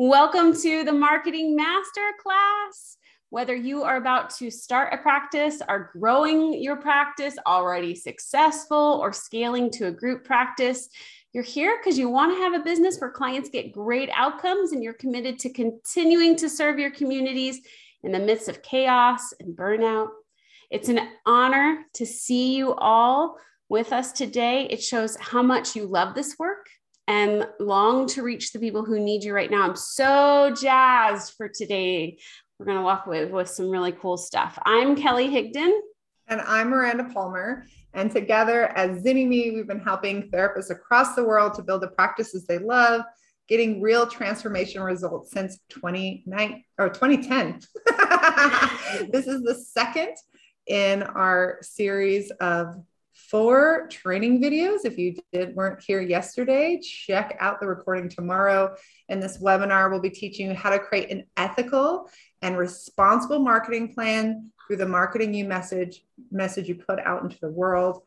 Welcome to the Marketing Masterclass. Whether you are about to start a practice, are growing your practice, already successful, or scaling to a group practice, you're here because you want to have a business where clients get great outcomes and you're committed to continuing to serve your communities in the midst of chaos and burnout. It's an honor to see you all with us today. It shows how much you love this work and long to reach the people who need you right now. I'm so jazzed for today. We're going to walk away with some really cool stuff. I'm Kelly Higdon. And I'm Miranda Palmer. And together as Zynnyme, we've been helping therapists across the world to build the practices they love, getting real transformation results since 29 or 2010. this is the second in our series of four training videos. If you did weren't here yesterday, check out the recording tomorrow. In this webinar, we'll be teaching you how to create an ethical and responsible marketing plan through the marketing you message message you put out into the world.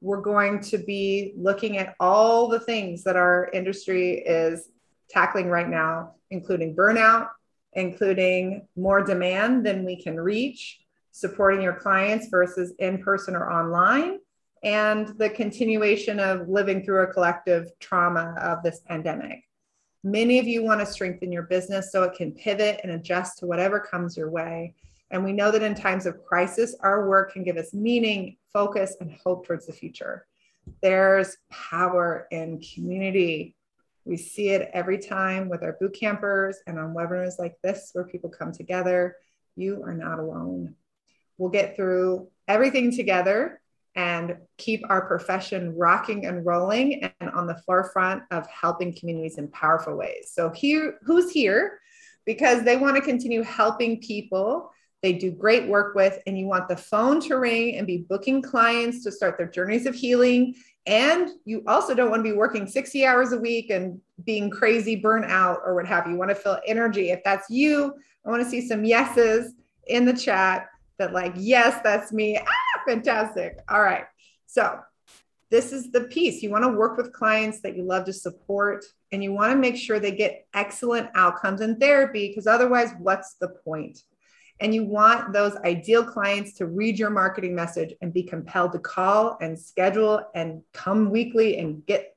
We're going to be looking at all the things that our industry is tackling right now, including burnout, including more demand than we can reach, supporting your clients versus in person or online, and the continuation of living through a collective trauma of this pandemic. Many of you want to strengthen your business so it can pivot and adjust to whatever comes your way. And we know that in times of crisis, our work can give us meaning, focus, and hope towards the future. There's power in community. We see it every time with our boot campers and on webinars like this, where people come together. You are not alone. We'll get through everything together and keep our profession rocking and rolling and on the forefront of helping communities in powerful ways. So here who's here because they want to continue helping people they do great work with and you want the phone to ring and be booking clients to start their journeys of healing and you also don't want to be working 60 hours a week and being crazy burnout or what have you. You want to feel energy. If that's you, I want to see some yeses in the chat that like yes that's me ah, fantastic. All right. So this is the piece. You want to work with clients that you love to support and you want to make sure they get excellent outcomes in therapy because otherwise, what's the point? And you want those ideal clients to read your marketing message and be compelled to call and schedule and come weekly and get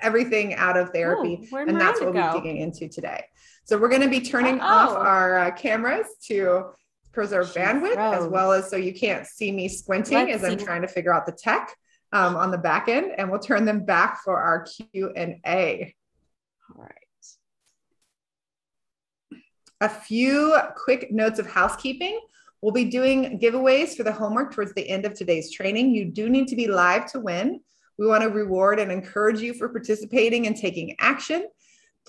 everything out of therapy. Oh, and that's what we're digging into today. So we're going to be turning oh. off our uh, cameras to preserve bandwidth froze. as well as so you can't see me squinting Let's as I'm trying to figure out the tech um, on the back end and we'll turn them back for our Q&A. All right. A few quick notes of housekeeping. We'll be doing giveaways for the homework towards the end of today's training. You do need to be live to win. We want to reward and encourage you for participating and taking action.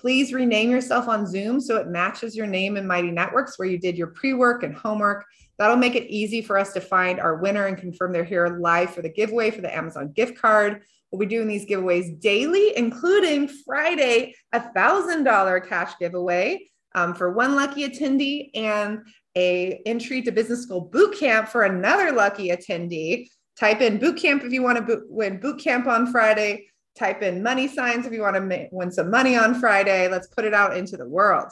Please rename yourself on Zoom so it matches your name in Mighty Networks where you did your pre work and homework. That'll make it easy for us to find our winner and confirm they're here live for the giveaway for the Amazon gift card. We'll be doing these giveaways daily, including Friday, a $1,000 cash giveaway um, for one lucky attendee and a entry to business school boot camp for another lucky attendee. Type in boot camp if you want to win boot camp on Friday type in money signs if you want to win some money on Friday. Let's put it out into the world.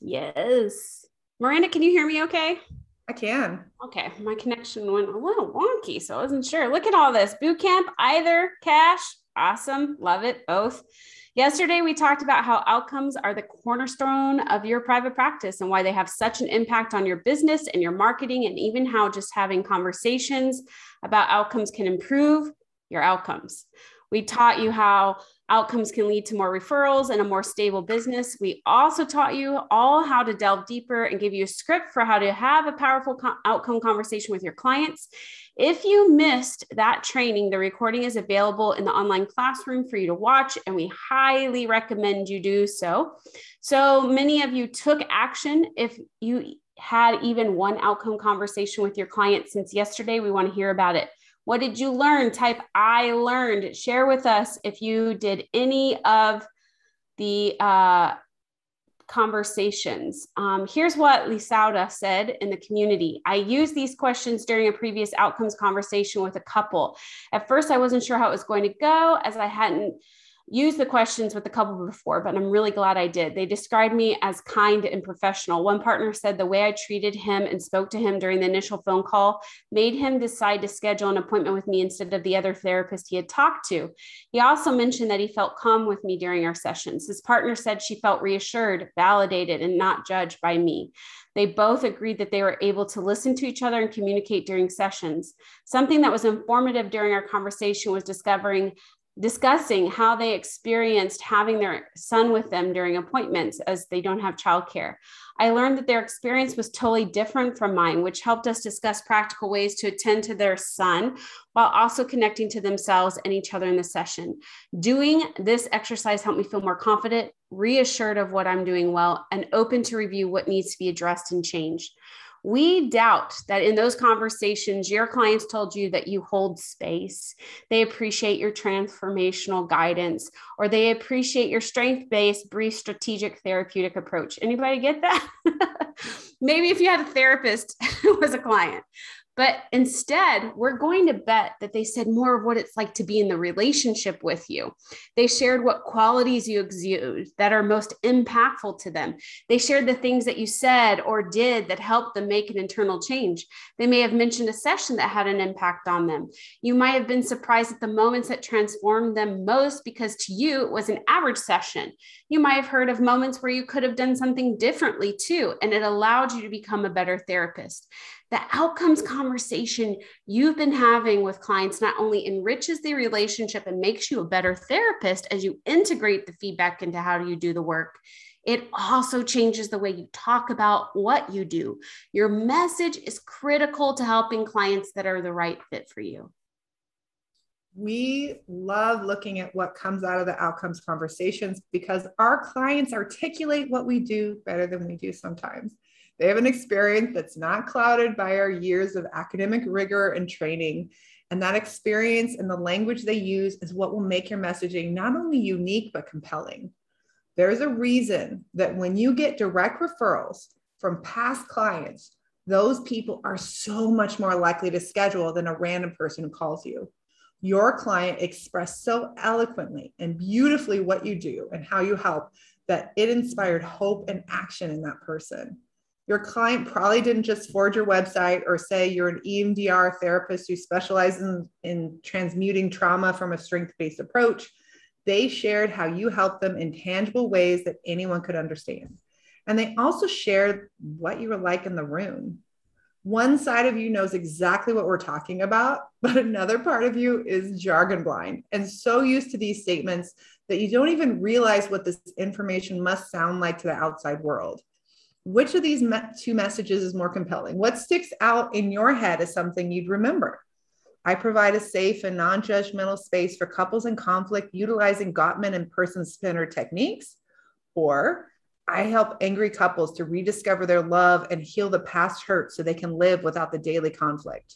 Yes. Miranda, can you hear me okay? I can. Okay. My connection went a little wonky, so I wasn't sure. Look at all this boot camp, either cash. Awesome. Love it. Both. Yesterday, we talked about how outcomes are the cornerstone of your private practice and why they have such an impact on your business and your marketing, and even how just having conversations about outcomes can improve your outcomes. We taught you how outcomes can lead to more referrals and a more stable business. We also taught you all how to delve deeper and give you a script for how to have a powerful co- outcome conversation with your clients. If you missed that training, the recording is available in the online classroom for you to watch, and we highly recommend you do so. So many of you took action. If you had even one outcome conversation with your client since yesterday, we want to hear about it. What did you learn? Type I learned. Share with us if you did any of the uh, conversations. Um, here's what Lisauda said in the community. I used these questions during a previous outcomes conversation with a couple. At first, I wasn't sure how it was going to go as I hadn't used the questions with a couple before, but I'm really glad I did. They described me as kind and professional. One partner said the way I treated him and spoke to him during the initial phone call made him decide to schedule an appointment with me instead of the other therapist he had talked to. He also mentioned that he felt calm with me during our sessions. His partner said she felt reassured, validated, and not judged by me. They both agreed that they were able to listen to each other and communicate during sessions. Something that was informative during our conversation was discovering discussing how they experienced having their son with them during appointments as they don't have childcare. I learned that their experience was totally different from mine, which helped us discuss practical ways to attend to their son while also connecting to themselves and each other in the session. Doing this exercise helped me feel more confident, reassured of what I'm doing well, and open to review what needs to be addressed and changed. We doubt that in those conversations, your clients told you that you hold space. They appreciate your transformational guidance, or they appreciate your strength based, brief, strategic, therapeutic approach. Anybody get that? Maybe if you had a therapist who was a client, but instead, we're going to bet that they said more of what it's like to be in the relationship with you. They shared what qualities you exude that are most impactful to them. They shared the things that you said or did that helped them make an internal change. They may have mentioned a session that had an impact on them. You might have been surprised at the moments that transformed them most because to you it was an average session. You might have heard of moments where you could have done something differently too, and it allowed you to become a better therapist the outcomes conversation you've been having with clients not only enriches the relationship and makes you a better therapist as you integrate the feedback into how you do the work it also changes the way you talk about what you do your message is critical to helping clients that are the right fit for you we love looking at what comes out of the outcomes conversations because our clients articulate what we do better than we do sometimes. They have an experience that's not clouded by our years of academic rigor and training. And that experience and the language they use is what will make your messaging not only unique, but compelling. There's a reason that when you get direct referrals from past clients, those people are so much more likely to schedule than a random person who calls you. Your client expressed so eloquently and beautifully what you do and how you help that it inspired hope and action in that person. Your client probably didn't just forge your website or say you're an EMDR therapist who specializes in, in transmuting trauma from a strength based approach. They shared how you helped them in tangible ways that anyone could understand. And they also shared what you were like in the room. One side of you knows exactly what we're talking about, but another part of you is jargon blind and so used to these statements that you don't even realize what this information must sound like to the outside world which of these two messages is more compelling? What sticks out in your head as something you'd remember? I provide a safe and non judgmental space for couples in conflict utilizing Gottman and person centered techniques. Or I help angry couples to rediscover their love and heal the past hurt so they can live without the daily conflict.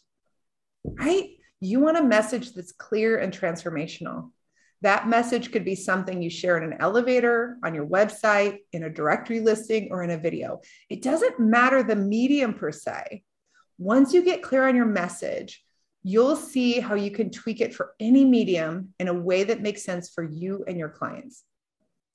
Right? You want a message that's clear and transformational. That message could be something you share in an elevator, on your website, in a directory listing, or in a video. It doesn't matter the medium per se. Once you get clear on your message, you'll see how you can tweak it for any medium in a way that makes sense for you and your clients.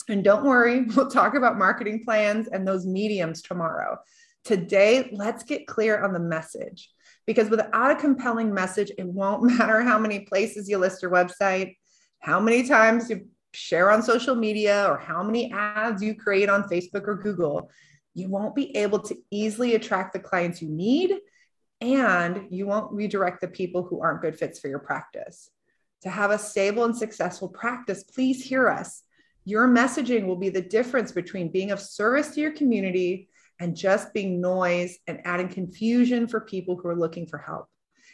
And don't worry, we'll talk about marketing plans and those mediums tomorrow. Today, let's get clear on the message because without a compelling message, it won't matter how many places you list your website how many times you share on social media or how many ads you create on Facebook or Google, you won't be able to easily attract the clients you need and you won't redirect the people who aren't good fits for your practice. To have a stable and successful practice, please hear us. Your messaging will be the difference between being of service to your community and just being noise and adding confusion for people who are looking for help.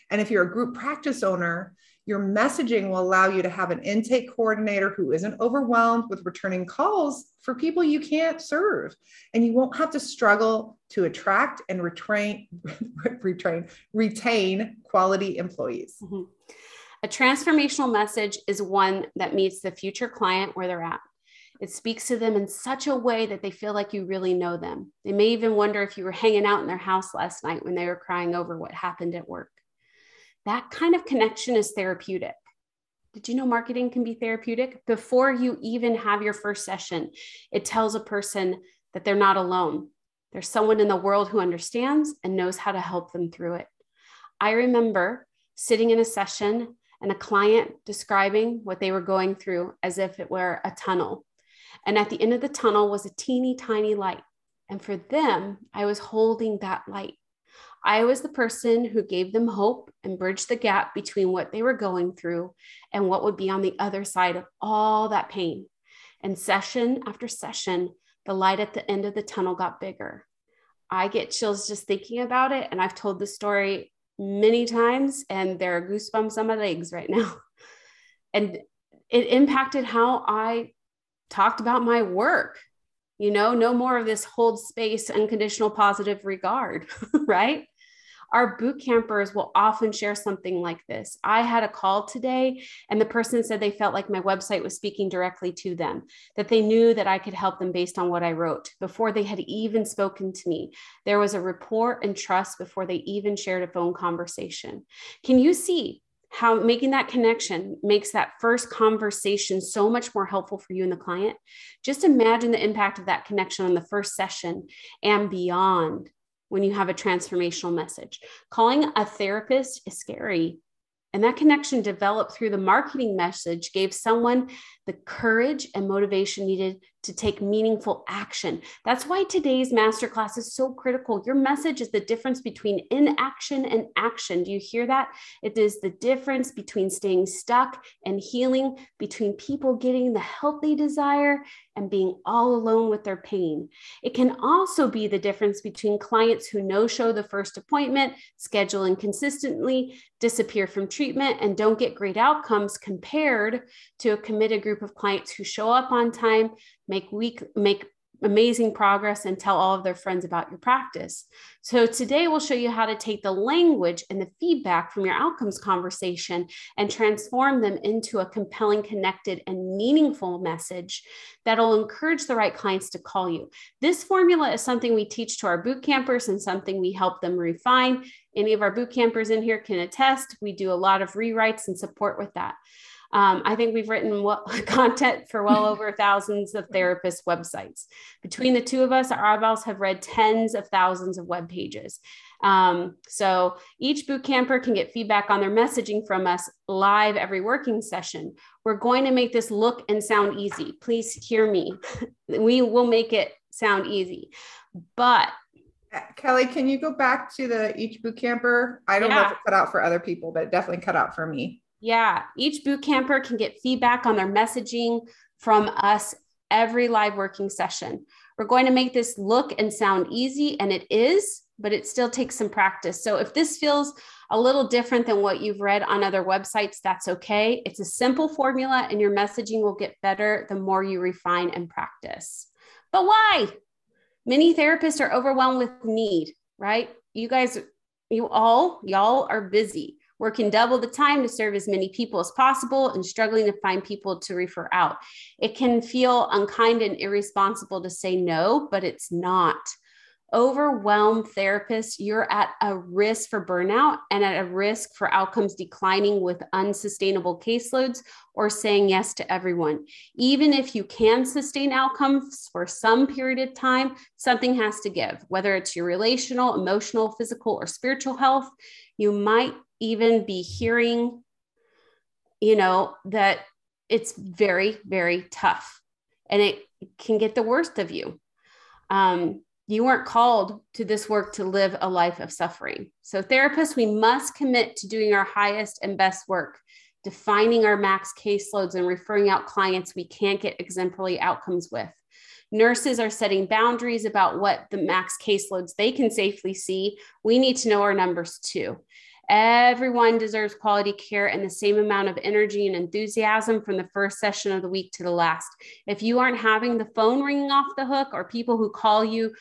And if you're a group practice owner, your messaging will allow you to have an intake coordinator who isn't overwhelmed with returning calls for people you can't serve. And you won't have to struggle to attract and retrain, retrain, retain quality employees. Mm-hmm. A transformational message is one that meets the future client where they're at. It speaks to them in such a way that they feel like you really know them. They may even wonder if you were hanging out in their house last night when they were crying over what happened at work that kind of connection is therapeutic. Did you know marketing can be therapeutic? Before you even have your first session, it tells a person that they're not alone. There's someone in the world who understands and knows how to help them through it. I remember sitting in a session and a client describing what they were going through as if it were a tunnel. And at the end of the tunnel was a teeny tiny light. And for them, I was holding that light. I was the person who gave them hope and bridged the gap between what they were going through and what would be on the other side of all that pain. And session after session, the light at the end of the tunnel got bigger. I get chills just thinking about it. And I've told the story many times, and there are goosebumps on my legs right now. And it impacted how I talked about my work. You know, no more of this hold space, unconditional positive regard, right? Our boot campers will often share something like this. I had a call today, and the person said they felt like my website was speaking directly to them, that they knew that I could help them based on what I wrote before they had even spoken to me. There was a rapport and trust before they even shared a phone conversation. Can you see how making that connection makes that first conversation so much more helpful for you and the client. Just imagine the impact of that connection on the first session and beyond when you have a transformational message. Calling a therapist is scary. And that connection developed through the marketing message gave someone the courage and motivation needed to take meaningful action. That's why today's masterclass is so critical. Your message is the difference between inaction and action. Do you hear that? It is the difference between staying stuck and healing, between people getting the help they desire and being all alone with their pain. It can also be the difference between clients who no show the first appointment, schedule inconsistently, disappear from treatment, and don't get great outcomes compared to a committed group of clients who show up on time, make week make amazing progress and tell all of their friends about your practice. So today we'll show you how to take the language and the feedback from your outcomes conversation and transform them into a compelling, connected, and meaningful message that'll encourage the right clients to call you. This formula is something we teach to our boot campers and something we help them refine. Any of our boot campers in here can attest. We do a lot of rewrites and support with that. Um, I think we've written content for well over thousands of therapists' websites. Between the two of us, our eyeballs have read tens of thousands of web pages. Um, so each boot camper can get feedback on their messaging from us live every working session. We're going to make this look and sound easy. Please hear me. we will make it sound easy. But Kelly, can you go back to the each boot camper? I don't yeah. know if it cut out for other people, but it definitely cut out for me. Yeah, each boot camper can get feedback on their messaging from us every live working session. We're going to make this look and sound easy, and it is, but it still takes some practice. So if this feels a little different than what you've read on other websites, that's okay. It's a simple formula, and your messaging will get better the more you refine and practice. But why? Many therapists are overwhelmed with need, right? You guys, you all, y'all are busy working double the time to serve as many people as possible and struggling to find people to refer out. It can feel unkind and irresponsible to say no, but it's not overwhelmed therapists, you're at a risk for burnout and at a risk for outcomes declining with unsustainable caseloads or saying yes to everyone. Even if you can sustain outcomes for some period of time, something has to give, whether it's your relational, emotional, physical, or spiritual health. You might even be hearing, you know, that it's very, very tough and it can get the worst of you. Um, you weren't called to this work to live a life of suffering. So, therapists, we must commit to doing our highest and best work, defining our max caseloads and referring out clients we can't get exemplary outcomes with. Nurses are setting boundaries about what the max caseloads they can safely see. We need to know our numbers too. Everyone deserves quality care and the same amount of energy and enthusiasm from the first session of the week to the last. If you aren't having the phone ringing off the hook or people who call you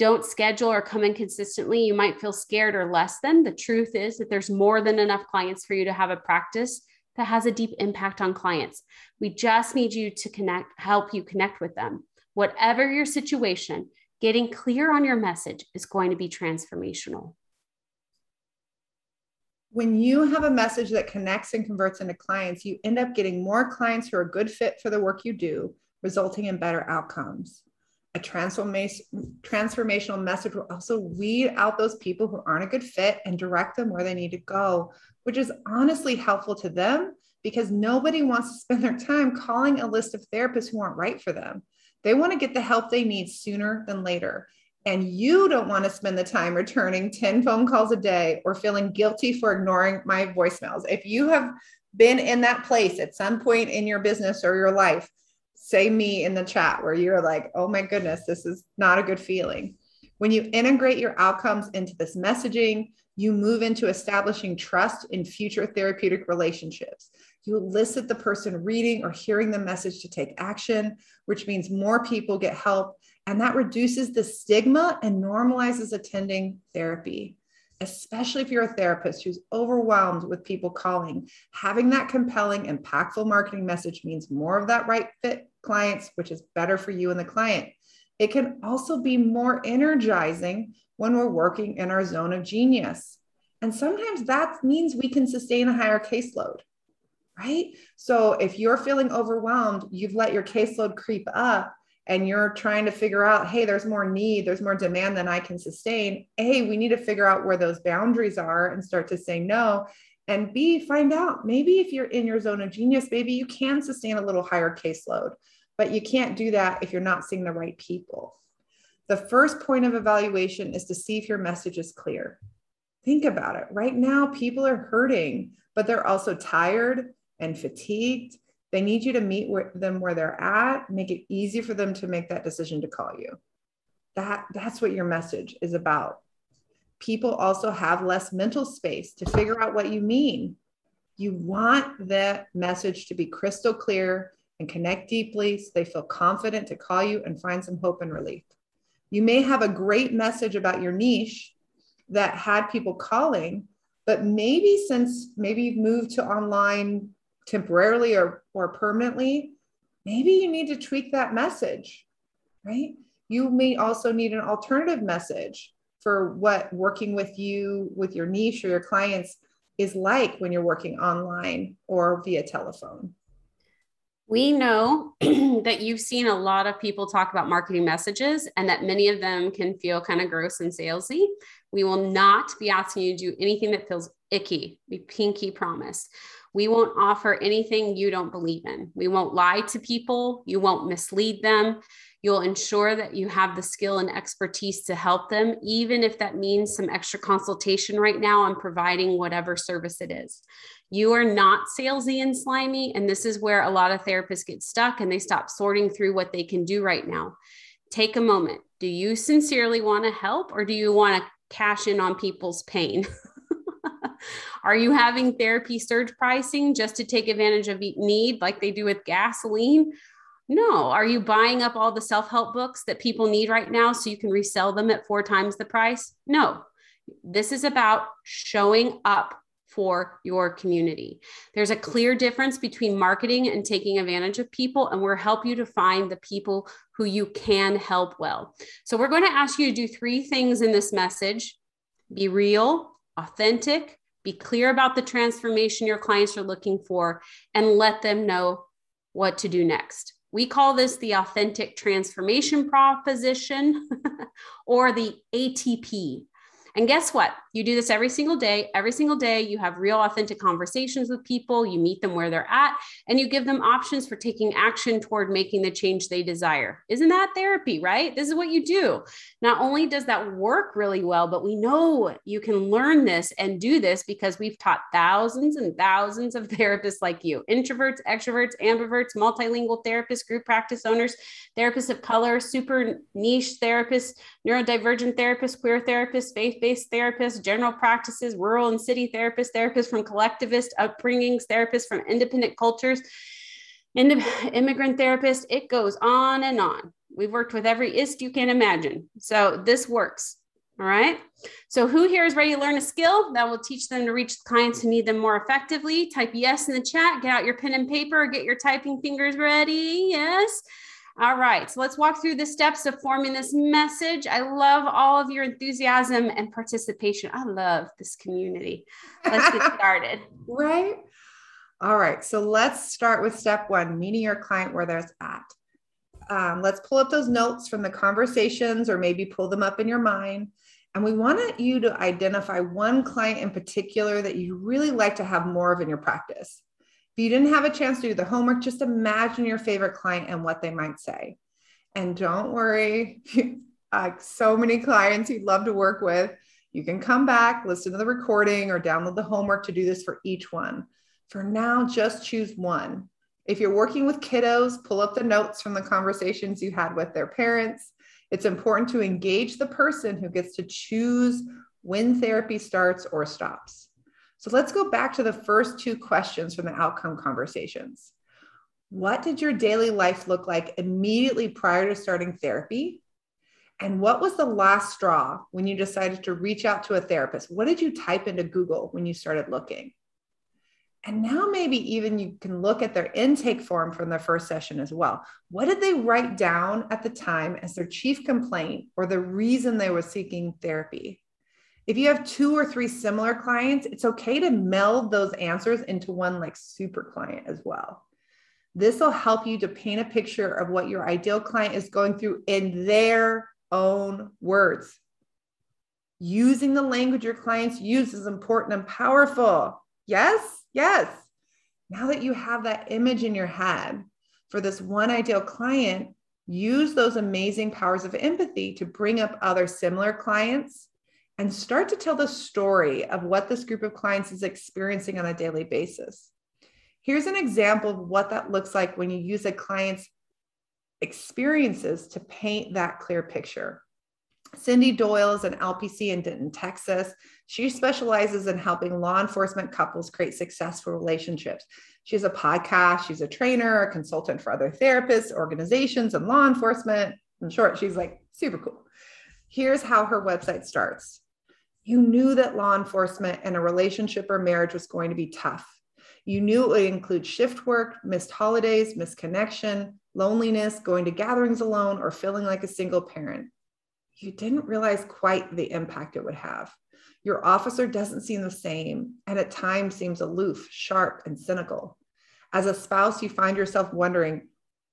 don't schedule or come in consistently, you might feel scared or less than. The truth is that there's more than enough clients for you to have a practice that has a deep impact on clients. We just need you to connect, help you connect with them. Whatever your situation, getting clear on your message is going to be transformational. When you have a message that connects and converts into clients, you end up getting more clients who are a good fit for the work you do, resulting in better outcomes. A transformation, transformational message will also weed out those people who aren't a good fit and direct them where they need to go, which is honestly helpful to them because nobody wants to spend their time calling a list of therapists who aren't right for them. They want to get the help they need sooner than later and you don't want to spend the time returning 10 phone calls a day or feeling guilty for ignoring my voicemails. If you have been in that place at some point in your business or your life, say me in the chat where you're like, oh my goodness, this is not a good feeling. When you integrate your outcomes into this messaging, you move into establishing trust in future therapeutic relationships. You elicit the person reading or hearing the message to take action, which means more people get help and that reduces the stigma and normalizes attending therapy, especially if you're a therapist who's overwhelmed with people calling. Having that compelling, impactful marketing message means more of that right fit clients, which is better for you and the client. It can also be more energizing when we're working in our zone of genius. And sometimes that means we can sustain a higher caseload, right? So if you're feeling overwhelmed, you've let your caseload creep up and you're trying to figure out, hey, there's more need, there's more demand than I can sustain. Hey, we need to figure out where those boundaries are and start to say no. And B, find out maybe if you're in your zone of genius, maybe you can sustain a little higher caseload, but you can't do that if you're not seeing the right people. The first point of evaluation is to see if your message is clear. Think about it. Right now, people are hurting, but they're also tired and fatigued they need you to meet them where they're at, make it easy for them to make that decision to call you. That, that's what your message is about. People also have less mental space to figure out what you mean. You want that message to be crystal clear and connect deeply so they feel confident to call you and find some hope and relief. You may have a great message about your niche that had people calling, but maybe since maybe you've moved to online temporarily or, or permanently, maybe you need to tweak that message, right? You may also need an alternative message for what working with you, with your niche or your clients is like when you're working online or via telephone. We know that you've seen a lot of people talk about marketing messages and that many of them can feel kind of gross and salesy. We will not be asking you to do anything that feels icky. We pinky promise. We won't offer anything you don't believe in. We won't lie to people. You won't mislead them. You'll ensure that you have the skill and expertise to help them, even if that means some extra consultation right now on providing whatever service it is. You are not salesy and slimy. And this is where a lot of therapists get stuck and they stop sorting through what they can do right now. Take a moment. Do you sincerely want to help or do you want to cash in on people's pain? Are you having therapy surge pricing just to take advantage of need like they do with gasoline? No. Are you buying up all the self help books that people need right now so you can resell them at four times the price? No. This is about showing up for your community. There's a clear difference between marketing and taking advantage of people, and we'll help you to find the people who you can help well. So, we're going to ask you to do three things in this message be real, authentic, be clear about the transformation your clients are looking for, and let them know what to do next. We call this the authentic transformation proposition or the ATP. And guess what? You do this every single day. Every single day, you have real, authentic conversations with people. You meet them where they're at, and you give them options for taking action toward making the change they desire. Isn't that therapy, right? This is what you do. Not only does that work really well, but we know you can learn this and do this because we've taught thousands and thousands of therapists like you introverts, extroverts, ambiverts, multilingual therapists, group practice owners, therapists of color, super niche therapists, neurodivergent therapists, queer therapists, faith based therapists general practices, rural and city therapists, therapists from collectivist upbringings, therapists from independent cultures, immigrant therapists. It goes on and on. We've worked with every IST you can imagine. So this works. All right. So, who here is ready to learn a skill that will teach them to reach clients who need them more effectively? Type yes in the chat. Get out your pen and paper. Get your typing fingers ready. Yes. All right, so let's walk through the steps of forming this message. I love all of your enthusiasm and participation. I love this community. Let's get started. right? All right, so let's start with step one meeting your client where they're at. Um, let's pull up those notes from the conversations or maybe pull them up in your mind. And we want you to identify one client in particular that you really like to have more of in your practice. If you didn't have a chance to do the homework, just imagine your favorite client and what they might say. And don't worry, like uh, so many clients you'd love to work with, you can come back, listen to the recording, or download the homework to do this for each one. For now, just choose one. If you're working with kiddos, pull up the notes from the conversations you had with their parents. It's important to engage the person who gets to choose when therapy starts or stops. So let's go back to the first two questions from the outcome conversations. What did your daily life look like immediately prior to starting therapy? And what was the last straw when you decided to reach out to a therapist? What did you type into Google when you started looking? And now maybe even you can look at their intake form from their first session as well. What did they write down at the time as their chief complaint or the reason they were seeking therapy? If you have two or three similar clients, it's okay to meld those answers into one like super client as well. This will help you to paint a picture of what your ideal client is going through in their own words. Using the language your clients use is important and powerful. Yes? Yes. Now that you have that image in your head for this one ideal client, use those amazing powers of empathy to bring up other similar clients and start to tell the story of what this group of clients is experiencing on a daily basis. Here's an example of what that looks like when you use a client's experiences to paint that clear picture. Cindy Doyle is an LPC in Denton, Texas. She specializes in helping law enforcement couples create successful relationships. She has a podcast, she's a trainer, a consultant for other therapists, organizations, and law enforcement. In short, she's like super cool. Here's how her website starts You knew that law enforcement and a relationship or marriage was going to be tough. You knew it would include shift work, missed holidays, missed connection, loneliness, going to gatherings alone, or feeling like a single parent you didn't realize quite the impact it would have. Your officer doesn't seem the same and at times seems aloof, sharp, and cynical. As a spouse, you find yourself wondering,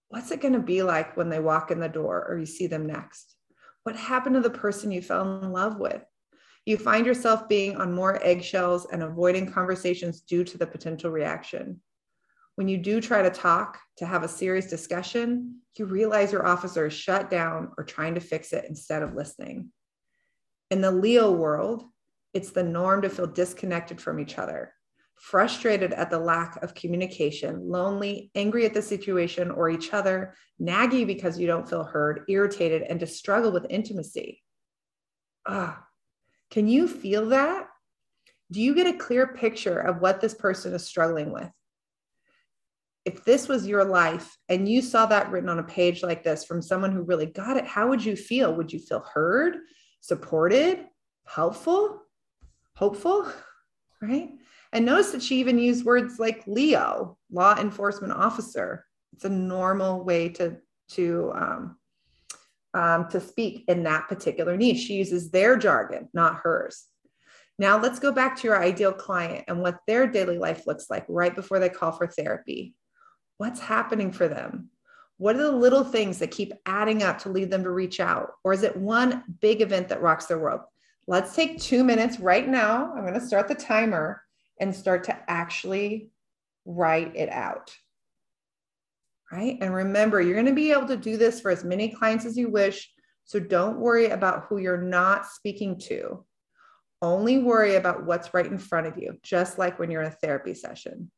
what's it going to be like when they walk in the door or you see them next? What happened to the person you fell in love with? You find yourself being on more eggshells and avoiding conversations due to the potential reaction. When you do try to talk, to have a serious discussion, you realize your officer is shut down or trying to fix it instead of listening. In the LEO world, it's the norm to feel disconnected from each other, frustrated at the lack of communication, lonely, angry at the situation or each other, naggy because you don't feel heard, irritated, and to struggle with intimacy. Ah, can you feel that? Do you get a clear picture of what this person is struggling with? if this was your life and you saw that written on a page like this from someone who really got it, how would you feel? Would you feel heard, supported, helpful, hopeful? Right? And notice that she even used words like LEO, law enforcement officer. It's a normal way to to um, um, to speak in that particular niche. She uses their jargon, not hers. Now let's go back to your ideal client and what their daily life looks like right before they call for therapy what's happening for them? What are the little things that keep adding up to lead them to reach out? Or is it one big event that rocks their world? Let's take two minutes right now. I'm going to start the timer and start to actually write it out. Right. And remember, you're going to be able to do this for as many clients as you wish. So don't worry about who you're not speaking to. Only worry about what's right in front of you, just like when you're in a therapy session.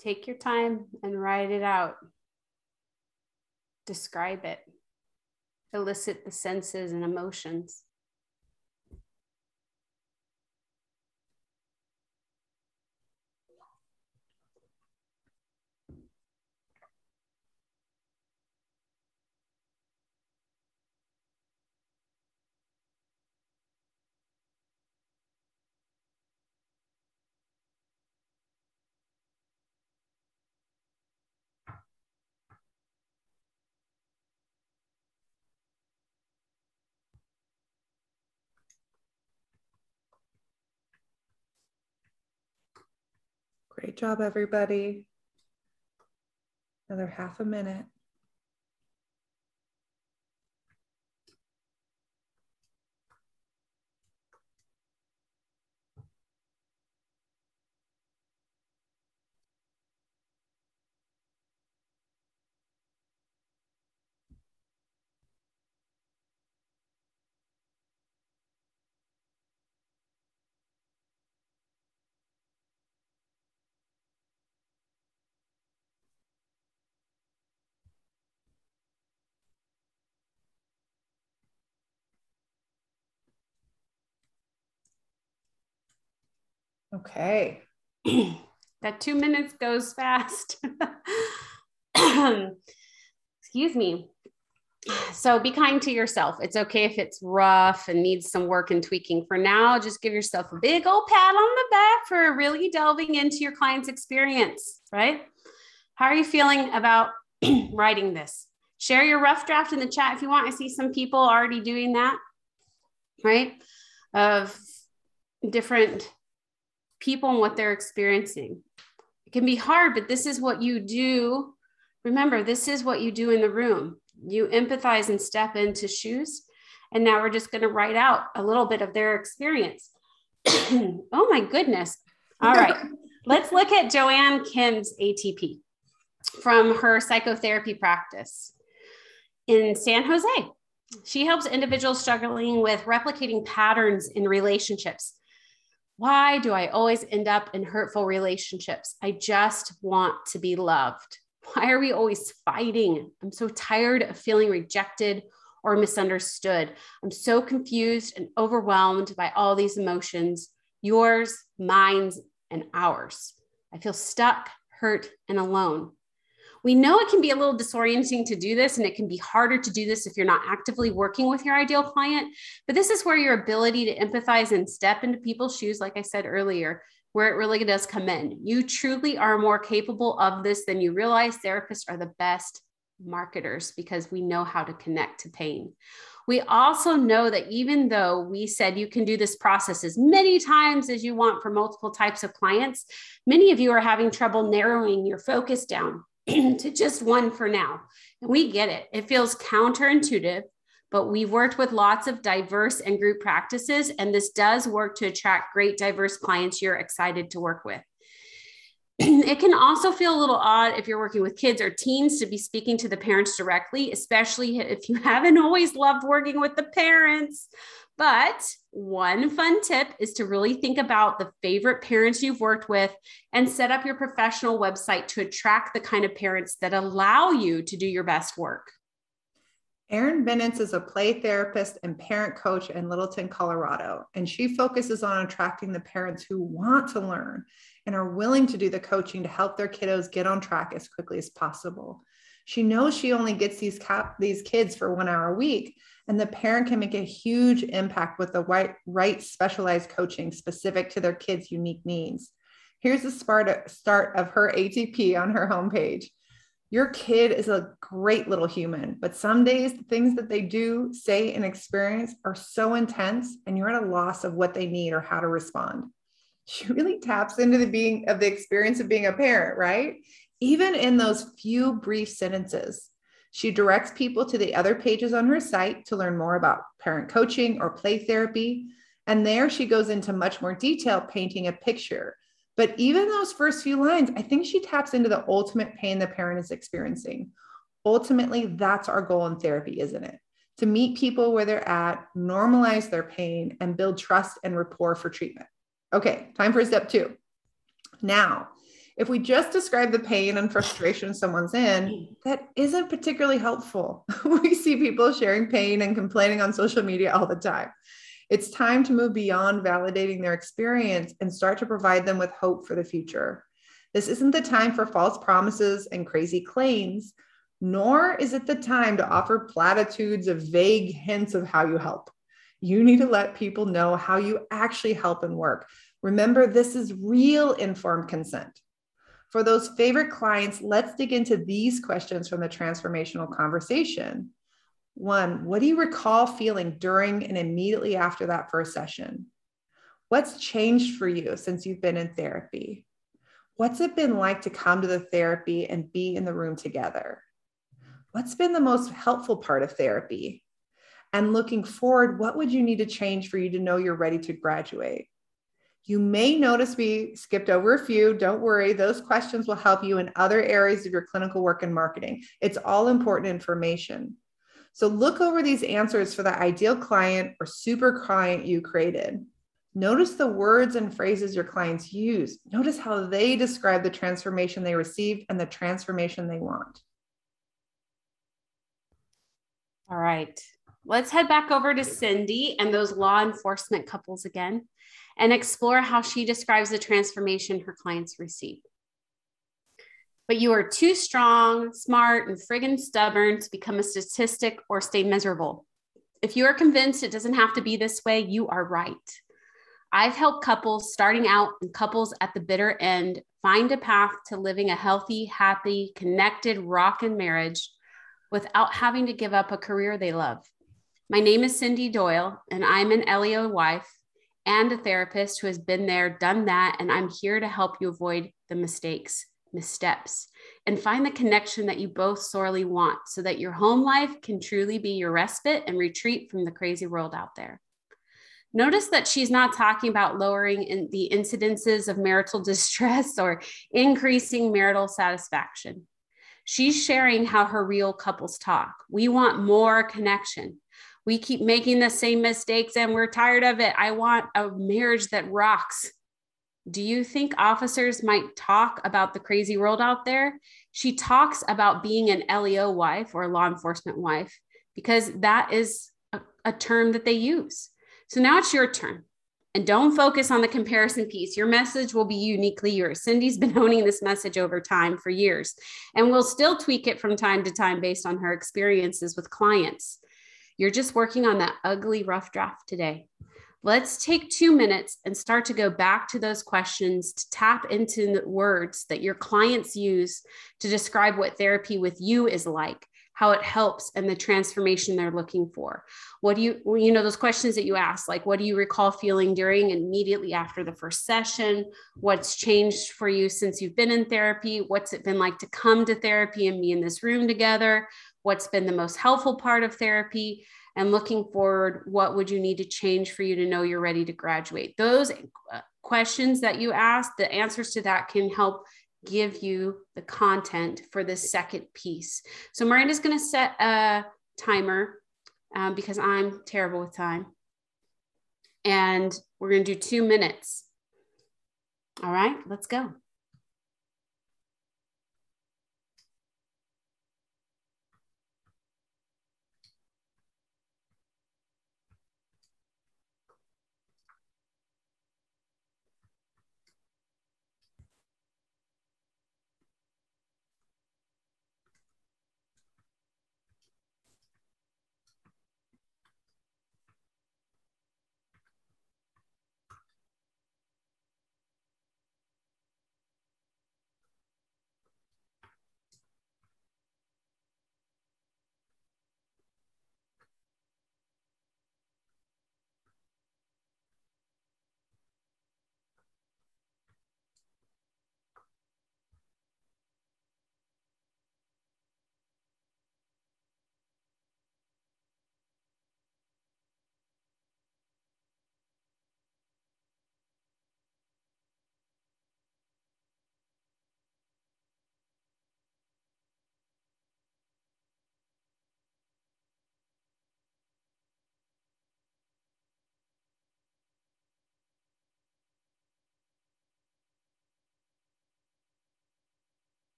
Take your time and write it out. Describe it. Elicit the senses and emotions. Great job, everybody. Another half a minute. Okay. that two minutes goes fast. Excuse me. So be kind to yourself. It's okay if it's rough and needs some work and tweaking. For now, just give yourself a big old pat on the back for really delving into your client's experience, right? How are you feeling about writing this? Share your rough draft in the chat if you want. I see some people already doing that, right? Of different people and what they're experiencing. It can be hard, but this is what you do. Remember, this is what you do in the room. You empathize and step into shoes. And now we're just going to write out a little bit of their experience. oh my goodness. All right. Let's look at Joanne Kim's ATP from her psychotherapy practice in San Jose. She helps individuals struggling with replicating patterns in relationships why do I always end up in hurtful relationships? I just want to be loved. Why are we always fighting? I'm so tired of feeling rejected or misunderstood. I'm so confused and overwhelmed by all these emotions yours, mine, and ours. I feel stuck, hurt, and alone. We know it can be a little disorienting to do this, and it can be harder to do this if you're not actively working with your ideal client. But this is where your ability to empathize and step into people's shoes, like I said earlier, where it really does come in. You truly are more capable of this than you realize. Therapists are the best marketers because we know how to connect to pain. We also know that even though we said you can do this process as many times as you want for multiple types of clients, many of you are having trouble narrowing your focus down to just one for now. And we get it. It feels counterintuitive, but we've worked with lots of diverse and group practices, and this does work to attract great diverse clients you're excited to work with. it can also feel a little odd if you're working with kids or teens to be speaking to the parents directly, especially if you haven't always loved working with the parents. But one fun tip is to really think about the favorite parents you've worked with and set up your professional website to attract the kind of parents that allow you to do your best work. Erin Benitz is a play therapist and parent coach in Littleton, Colorado, and she focuses on attracting the parents who want to learn and are willing to do the coaching to help their kiddos get on track as quickly as possible. She knows she only gets these, these kids for one hour a week, and the parent can make a huge impact with the right, right specialized coaching specific to their kids' unique needs. Here's the start of her ATP on her homepage. Your kid is a great little human, but some days the things that they do, say, and experience are so intense, and you're at a loss of what they need or how to respond. She really taps into the being of the experience of being a parent, right? Even in those few brief sentences. She directs people to the other pages on her site to learn more about parent coaching or play therapy. And there she goes into much more detail, painting a picture. But even those first few lines, I think she taps into the ultimate pain the parent is experiencing. Ultimately, that's our goal in therapy, isn't it? To meet people where they're at, normalize their pain, and build trust and rapport for treatment. Okay, time for step two. Now, if we just describe the pain and frustration someone's in, that isn't particularly helpful. we see people sharing pain and complaining on social media all the time. It's time to move beyond validating their experience and start to provide them with hope for the future. This isn't the time for false promises and crazy claims, nor is it the time to offer platitudes of vague hints of how you help. You need to let people know how you actually help and work. Remember, this is real informed consent. For those favorite clients, let's dig into these questions from the transformational conversation. One, what do you recall feeling during and immediately after that first session? What's changed for you since you've been in therapy? What's it been like to come to the therapy and be in the room together? What's been the most helpful part of therapy? And looking forward, what would you need to change for you to know you're ready to graduate? You may notice we skipped over a few. Don't worry, those questions will help you in other areas of your clinical work and marketing. It's all important information. So look over these answers for the ideal client or super client you created. Notice the words and phrases your clients use. Notice how they describe the transformation they received and the transformation they want. All right. Let's head back over to Cindy and those law enforcement couples again and explore how she describes the transformation her clients receive. But you are too strong, smart, and friggin' stubborn to become a statistic or stay miserable. If you are convinced it doesn't have to be this way, you are right. I've helped couples starting out and couples at the bitter end find a path to living a healthy, happy, connected, rockin' marriage without having to give up a career they love. My name is Cindy Doyle, and I'm an LEO wife and a therapist who has been there, done that, and I'm here to help you avoid the mistakes, missteps, and find the connection that you both sorely want so that your home life can truly be your respite and retreat from the crazy world out there. Notice that she's not talking about lowering in the incidences of marital distress or increasing marital satisfaction. She's sharing how her real couples talk. We want more connection. We keep making the same mistakes and we're tired of it. I want a marriage that rocks. Do you think officers might talk about the crazy world out there? She talks about being an LEO wife or law enforcement wife because that is a, a term that they use. So now it's your turn. And don't focus on the comparison piece. Your message will be uniquely yours. Cindy's been honing this message over time for years and we'll still tweak it from time to time based on her experiences with clients. You're just working on that ugly rough draft today. Let's take two minutes and start to go back to those questions to tap into the words that your clients use to describe what therapy with you is like how it helps and the transformation they're looking for. What do you, you know, those questions that you ask, like what do you recall feeling during and immediately after the first session? What's changed for you since you've been in therapy? What's it been like to come to therapy and be in this room together? What's been the most helpful part of therapy? And looking forward, what would you need to change for you to know you're ready to graduate? Those uh, questions that you ask, the answers to that can help give you the content for this second piece. So Miranda's going to set a timer um, because I'm terrible with time. And we're going to do two minutes. All right, let's go.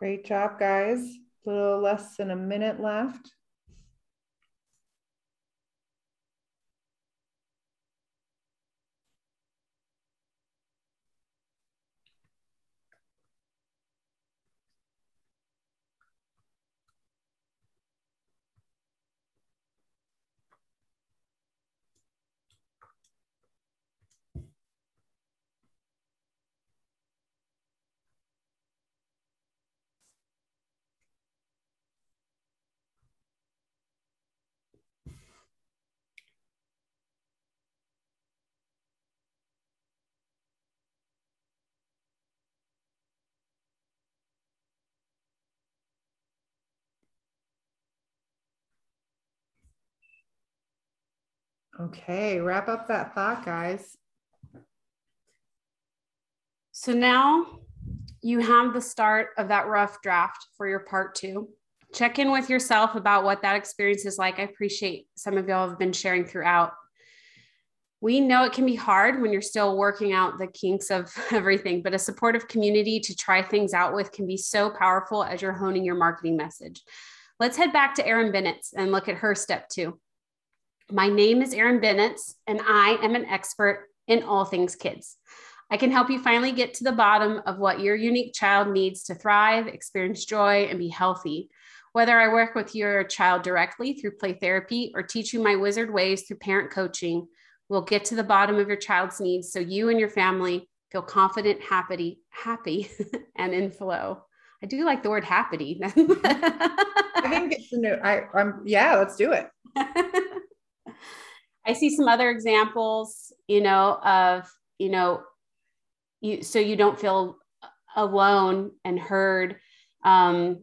Great job, guys. A little less than a minute left. Okay, wrap up that thought, guys. So now you have the start of that rough draft for your part two. Check in with yourself about what that experience is like. I appreciate some of y'all have been sharing throughout. We know it can be hard when you're still working out the kinks of everything, but a supportive community to try things out with can be so powerful as you're honing your marketing message. Let's head back to Erin Bennett and look at her step two. My name is Erin Bennett, and I am an expert in all things kids. I can help you finally get to the bottom of what your unique child needs to thrive, experience joy, and be healthy. Whether I work with your child directly through play therapy or teach you my wizard ways through parent coaching, we'll get to the bottom of your child's needs so you and your family feel confident, happy, happy, and in flow. I do like the word happy. I think it's the new. I, I'm yeah. Let's do it. I see some other examples, you know, of you know you so you don't feel alone and heard. Um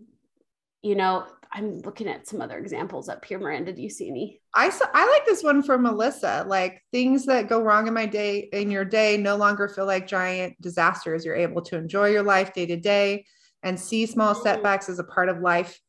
you know i'm looking at some other examples up here. Miranda do you see any? I saw, i like this one from melissa. Like things that go wrong in my day in your day no longer feel like giant disasters. You're able to enjoy your life day to day and see small mm. setbacks as a part of life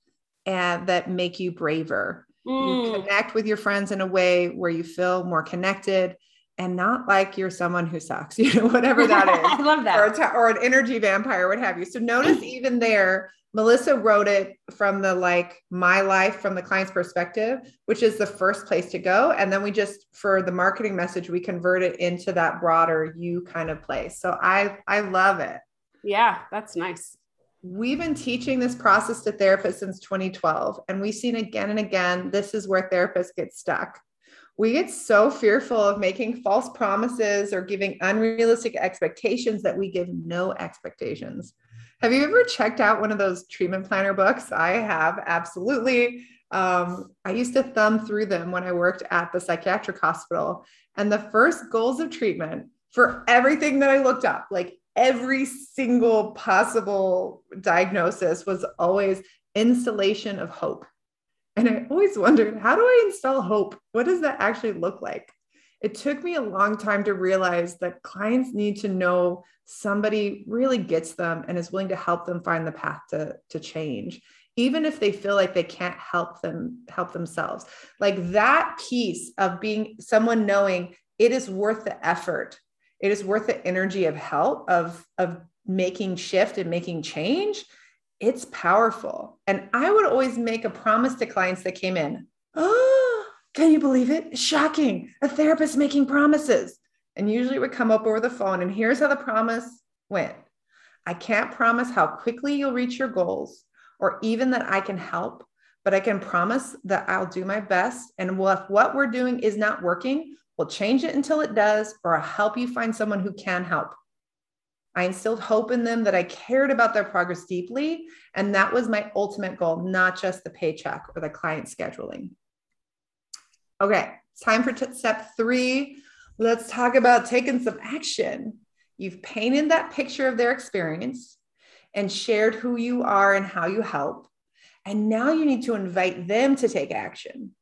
and that make you braver mm. you connect with your friends in a way where you feel more connected and not like you're someone who sucks, you know, whatever that is. I love that. Or, t- or, an energy vampire, what have you. So notice even there, Melissa wrote it from the like my life from the client's perspective, which is the first place to go. And then we just, for the marketing message, we convert it into that broader you kind of place. So I, I love it. Yeah, that's nice. We've been teaching this process to therapists since 2012, and we've seen again and again this is where therapists get stuck we get so fearful of making false promises or giving unrealistic expectations that we give no expectations. Have you ever checked out one of those treatment planner books? I have, absolutely. Um, I used to thumb through them when I worked at the psychiatric hospital. And the first goals of treatment for everything that I looked up, like every single possible diagnosis, was always installation of hope. And I always wondered, how do I install hope? What does that actually look like? It took me a long time to realize that clients need to know somebody really gets them and is willing to help them find the path to, to change even if they feel like they can't help them help themselves like that piece of being someone knowing it is worth the effort it is worth the energy of help of of making shift and making change it's powerful. And I would always make a promise to clients that came in. Oh, can you believe it? Shocking. A therapist making promises. And usually it would come up over the phone. And here's how the promise went I can't promise how quickly you'll reach your goals or even that I can help, but I can promise that I'll do my best. And if what we're doing is not working, we'll change it until it does, or I'll help you find someone who can help. I instilled hope in them that I cared about their progress deeply. And that was my ultimate goal, not just the paycheck or the client scheduling. Okay, time for t- step three. Let's talk about taking some action. You've painted that picture of their experience and shared who you are and how you help. And now you need to invite them to take action.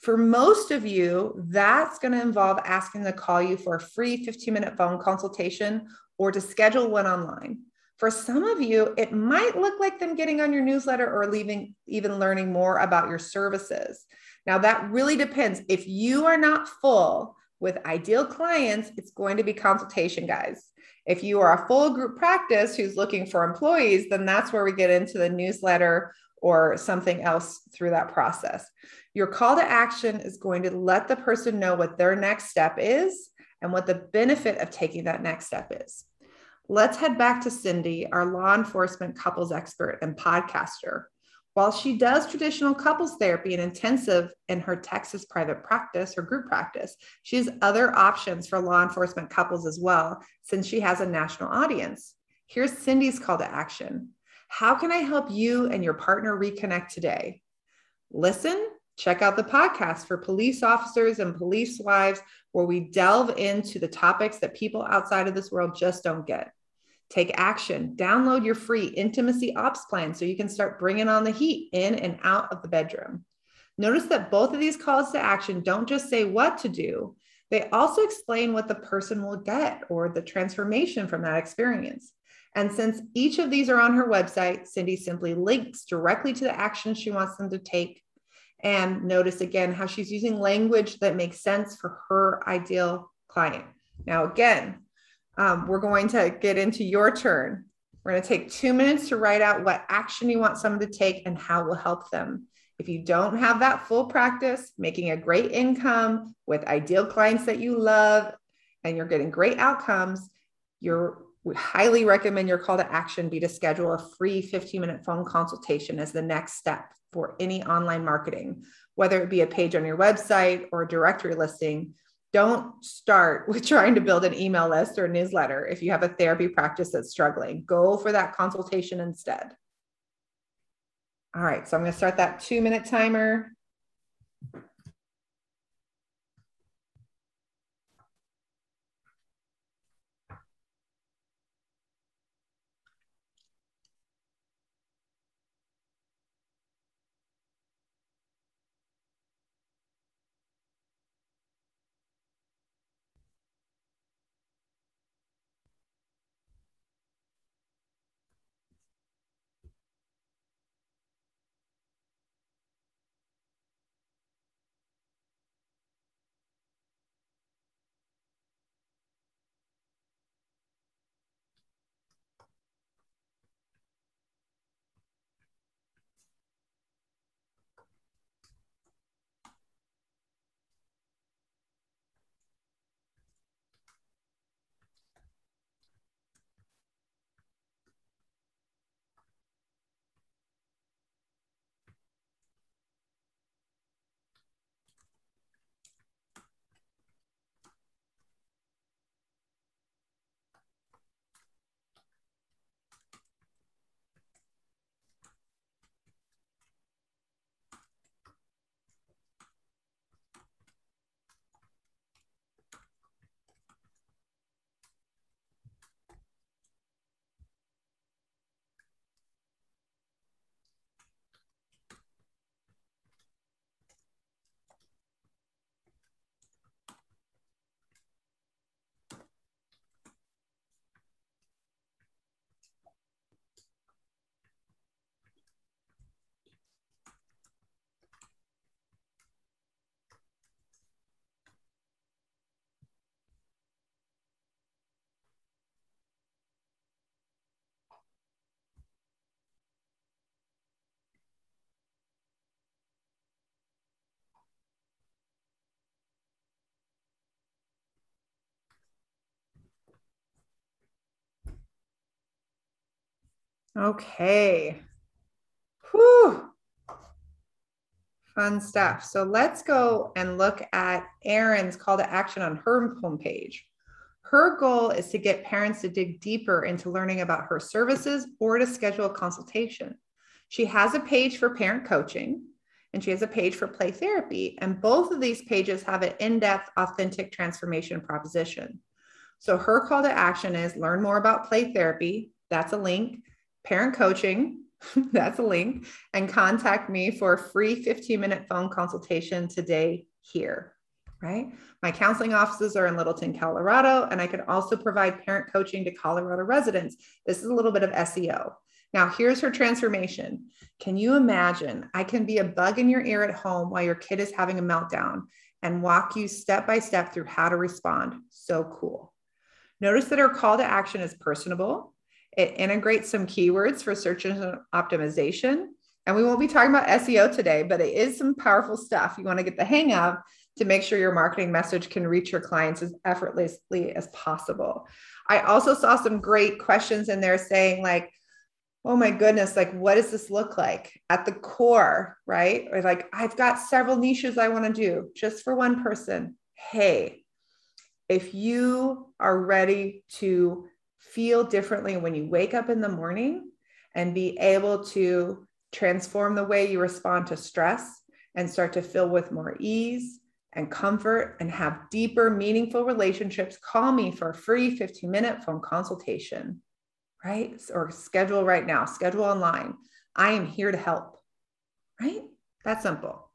For most of you, that's going to involve asking to call you for a free 15 minute phone consultation or to schedule one online. For some of you, it might look like them getting on your newsletter or leaving, even learning more about your services. Now, that really depends. If you are not full with ideal clients, it's going to be consultation, guys. If you are a full group practice who's looking for employees, then that's where we get into the newsletter or something else through that process. Your call to action is going to let the person know what their next step is and what the benefit of taking that next step is. Let's head back to Cindy, our law enforcement couples expert and podcaster. While she does traditional couples therapy and intensive in her Texas private practice or group practice, she has other options for law enforcement couples as well, since she has a national audience. Here's Cindy's call to action How can I help you and your partner reconnect today? Listen, check out the podcast for police officers and police wives, where we delve into the topics that people outside of this world just don't get. Take action. Download your free intimacy ops plan so you can start bringing on the heat in and out of the bedroom. Notice that both of these calls to action don't just say what to do, they also explain what the person will get or the transformation from that experience. And since each of these are on her website, Cindy simply links directly to the action she wants them to take. And notice again how she's using language that makes sense for her ideal client. Now, again, um, we're going to get into your turn. We're going to take two minutes to write out what action you want someone to take and how it will help them. If you don't have that full practice, making a great income with ideal clients that you love, and you're getting great outcomes, you're we highly recommend your call to action be to schedule a free 15 minute phone consultation as the next step for any online marketing, whether it be a page on your website or a directory listing. Don't start with trying to build an email list or a newsletter if you have a therapy practice that's struggling. Go for that consultation instead. All right, so I'm going to start that two minute timer. Okay. Whew. Fun stuff. So let's go and look at Erin's call to action on her homepage. Her goal is to get parents to dig deeper into learning about her services or to schedule a consultation. She has a page for parent coaching and she has a page for play therapy. And both of these pages have an in depth, authentic transformation proposition. So her call to action is learn more about play therapy. That's a link parent coaching. That's a link. And contact me for a free 15 minute phone consultation today here. Right. My counseling offices are in Littleton, Colorado, and I can also provide parent coaching to Colorado residents. This is a little bit of SEO. Now, here's her transformation. Can you imagine? I can be a bug in your ear at home while your kid is having a meltdown and walk you step by step through how to respond. So cool. Notice that her call to action is personable, it integrates some keywords for search engine optimization. And we won't be talking about SEO today, but it is some powerful stuff you want to get the hang of to make sure your marketing message can reach your clients as effortlessly as possible. I also saw some great questions in there saying, like, oh my goodness, like, what does this look like at the core, right? Or like, I've got several niches I want to do just for one person. Hey, if you are ready to feel differently when you wake up in the morning and be able to transform the way you respond to stress and start to feel with more ease and comfort and have deeper, meaningful relationships, call me for a free 15 minute phone consultation, right? Or schedule right now, schedule online. I am here to help, right? That's simple.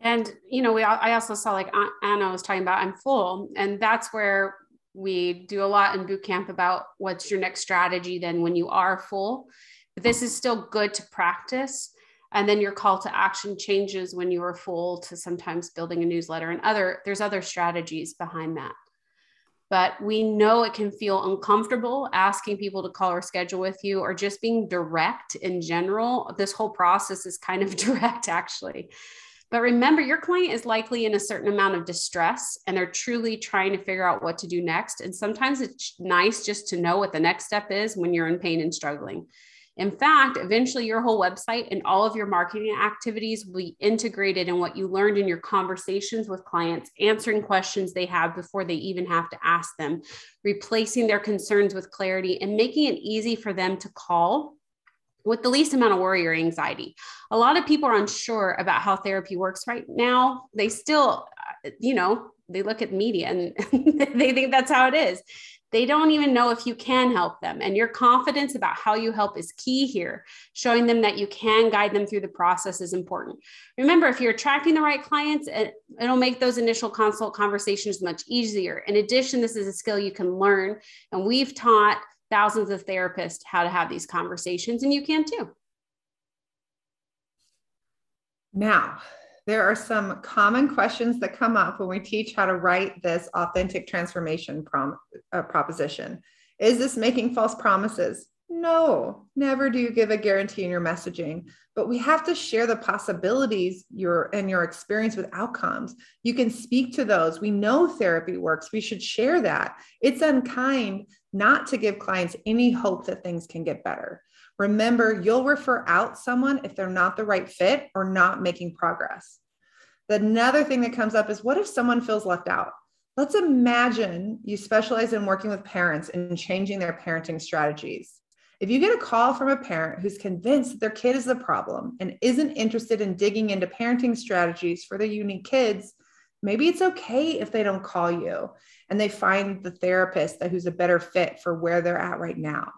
And, you know, we, I also saw like Anna was talking about, I'm full. And that's where we do a lot in boot camp about what's your next strategy then when you are full. But this is still good to practice. And then your call to action changes when you are full to sometimes building a newsletter and other, there's other strategies behind that. But we know it can feel uncomfortable asking people to call or schedule with you or just being direct in general. This whole process is kind of direct, actually. But remember, your client is likely in a certain amount of distress and they're truly trying to figure out what to do next. And sometimes it's nice just to know what the next step is when you're in pain and struggling. In fact, eventually your whole website and all of your marketing activities will be integrated in what you learned in your conversations with clients, answering questions they have before they even have to ask them, replacing their concerns with clarity, and making it easy for them to call with the least amount of worry or anxiety. A lot of people are unsure about how therapy works right now. They still, uh, you know, they look at media and they think that's how it is. They don't even know if you can help them. And your confidence about how you help is key here. Showing them that you can guide them through the process is important. Remember, if you're attracting the right clients, it, it'll make those initial consult conversations much easier. In addition, this is a skill you can learn. And we've taught thousands of therapists how to have these conversations, and you can too. Now, there are some common questions that come up when we teach how to write this authentic transformation prom- uh, proposition. Is this making false promises? No, never do you give a guarantee in your messaging, but we have to share the possibilities your and your experience with outcomes. You can speak to those. We know therapy works. We should share that. It's unkind not to give clients any hope that things can get better. Remember, you'll refer out someone if they're not the right fit or not making progress. The another thing that comes up is what if someone feels left out? Let's imagine you specialize in working with parents and changing their parenting strategies. If you get a call from a parent who's convinced that their kid is the problem and isn't interested in digging into parenting strategies for their unique kids, maybe it's okay if they don't call you and they find the therapist that who's a better fit for where they're at right now.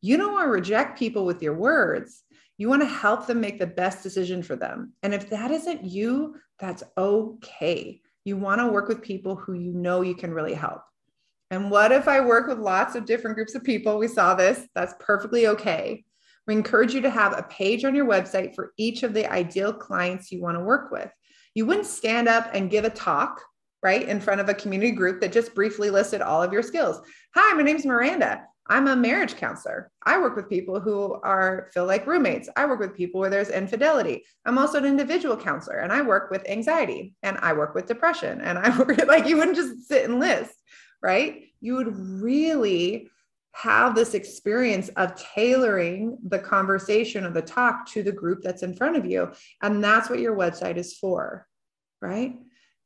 You don't want to reject people with your words. You want to help them make the best decision for them. And if that isn't you, that's okay. You want to work with people who you know you can really help. And what if I work with lots of different groups of people? We saw this. That's perfectly okay. We encourage you to have a page on your website for each of the ideal clients you want to work with. You wouldn't stand up and give a talk, right, in front of a community group that just briefly listed all of your skills. Hi, my name's Miranda. I'm a marriage counselor. I work with people who are feel like roommates. I work with people where there's infidelity. I'm also an individual counselor and I work with anxiety and I work with depression and I work like you wouldn't just sit and list right? You would really have this experience of tailoring the conversation or the talk to the group that's in front of you. And that's what your website is for, right?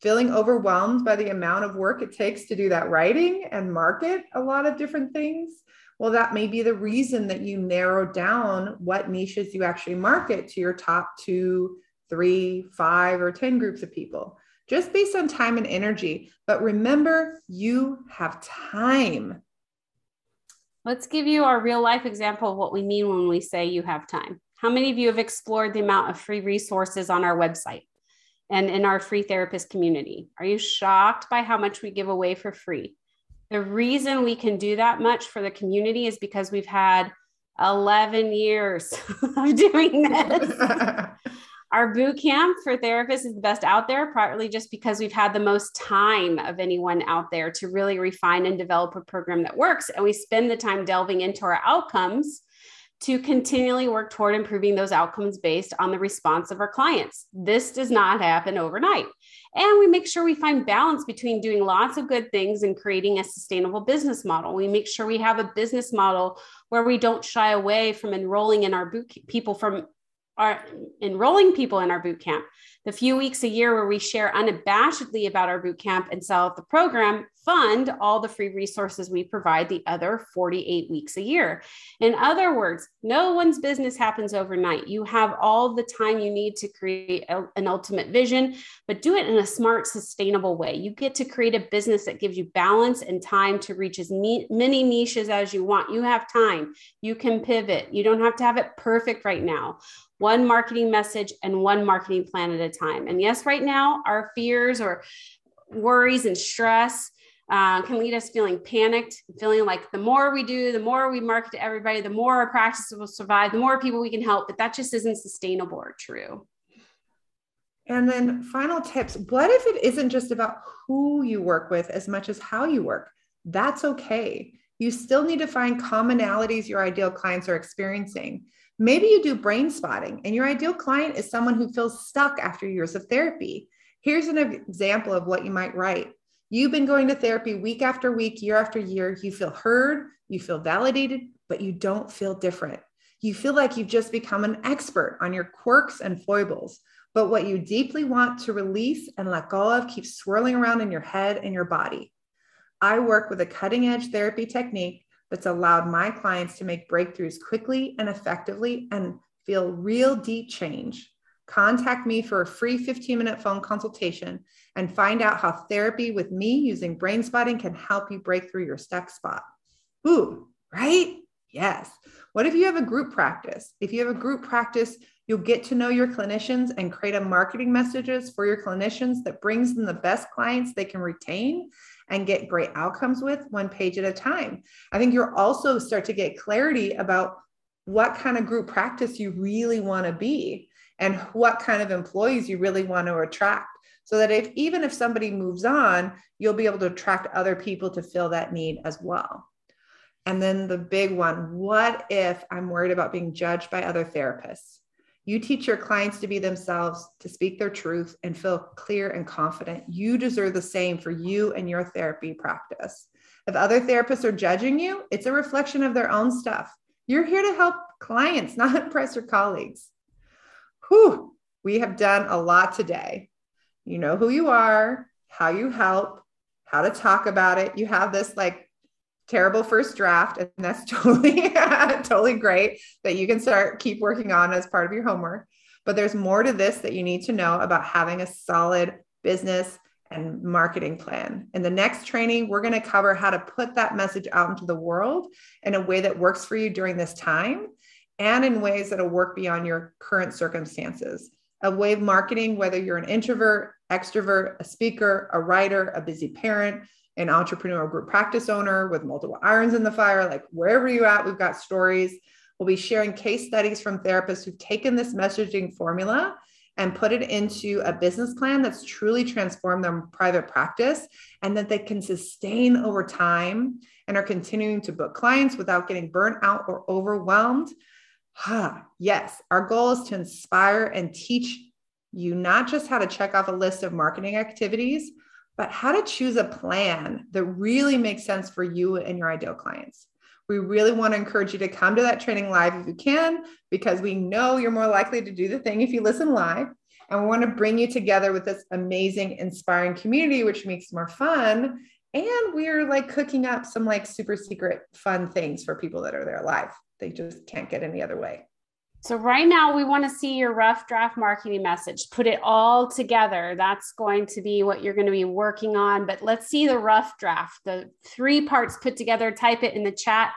Feeling overwhelmed by the amount of work it takes to do that writing and market a lot of different things. Well, that may be the reason that you narrow down what niches you actually market to your top two, three, five, or 10 groups of people just based on time and energy. But remember, you have time. Let's give you our real life example of what we mean when we say you have time. How many of you have explored the amount of free resources on our website and in our free therapist community? Are you shocked by how much we give away for free? The reason we can do that much for the community is because we've had 11 years of doing this. Our boot camp for therapists is the best out there, partly just because we've had the most time of anyone out there to really refine and develop a program that works. And we spend the time delving into our outcomes to continually work toward improving those outcomes based on the response of our clients. This does not happen overnight. And we make sure we find balance between doing lots of good things and creating a sustainable business model. We make sure we have a business model where we don't shy away from enrolling in our boot people from our enrolling people in our boot camp. The few weeks a year where we share unabashedly about our boot camp and sell the program fund all the free resources we provide the other 48 weeks a year. In other words, no one's business happens overnight. You have all the time you need to create a, an ultimate vision, but do it in a smart, sustainable way. You get to create a business that gives you balance and time to reach as many niches as you want. You have time, you can pivot. You don't have to have it perfect right now one marketing message and one marketing plan at a time. And yes, right now, our fears or worries and stress uh, can lead us feeling panicked, feeling like the more we do, the more we market to everybody, the more our practices will survive, the more people we can help. But that just isn't sustainable or true. And then, final tips what if it isn't just about who you work with as much as how you work? That's okay. You still need to find commonalities your ideal clients are experiencing. Maybe you do brain spotting and your ideal client is someone who feels stuck after years of therapy. Here's an example of what you might write. You've been going to therapy week after week, year after year. You feel heard, you feel validated, but you don't feel different. You feel like you've just become an expert on your quirks and foibles, but what you deeply want to release and let go of keeps swirling around in your head and your body. I work with a cutting edge therapy technique that's allowed my clients to make breakthroughs quickly and effectively and feel real deep change. Contact me for a free 15 minute phone consultation and find out how therapy with me using brain spotting can help you break through your stuck spot. Ooh, right? Yes. What if you have a group practice? If you have a group practice, you'll get to know your clinicians and create a marketing messages for your clinicians that brings them the best clients they can retain and get great outcomes with one page at a time. I think you'll also start to get clarity about what kind of group practice you really want to be and what kind of employees you really want to attract so that if even if somebody moves on you'll be able to attract other people to fill that need as well and then the big one what if i'm worried about being judged by other therapists you teach your clients to be themselves, to speak their truth, and feel clear and confident. You deserve the same for you and your therapy practice. If other therapists are judging you, it's a reflection of their own stuff. You're here to help clients, not impress your colleagues. Whew, we have done a lot today. You know who you are, how you help, how to talk about it. You have this like terrible first draft and that's totally totally great that you can start keep working on as part of your homework but there's more to this that you need to know about having a solid business and marketing plan. In the next training, we're going to cover how to put that message out into the world in a way that works for you during this time and in ways that'll work beyond your current circumstances. Of marketing, whether you're an introvert, extrovert, a speaker, a writer, a busy parent, an entrepreneurial group practice owner with multiple irons in the fire, like wherever you're at, we've got stories. We'll be sharing case studies from therapists who've taken this messaging formula and put it into a business plan that's truly transformed their private practice and that they can sustain over time and are continuing to book clients without getting burnt out or overwhelmed. Huh. Yes, our goal is to inspire and teach you not just how to check off a list of marketing activities, but how to choose a plan that really makes sense for you and your ideal clients. We really want to encourage you to come to that training live if you can, because we know you're more likely to do the thing if you listen live. And we want to bring you together with this amazing, inspiring community, which makes more fun. And we're like cooking up some like super secret fun things for people that are there live. They just can't get any other way. So right now we want to see your rough draft marketing message. Put it all together. That's going to be what you're going to be working on, but let's see the rough draft. The three parts put together, type it in the chat.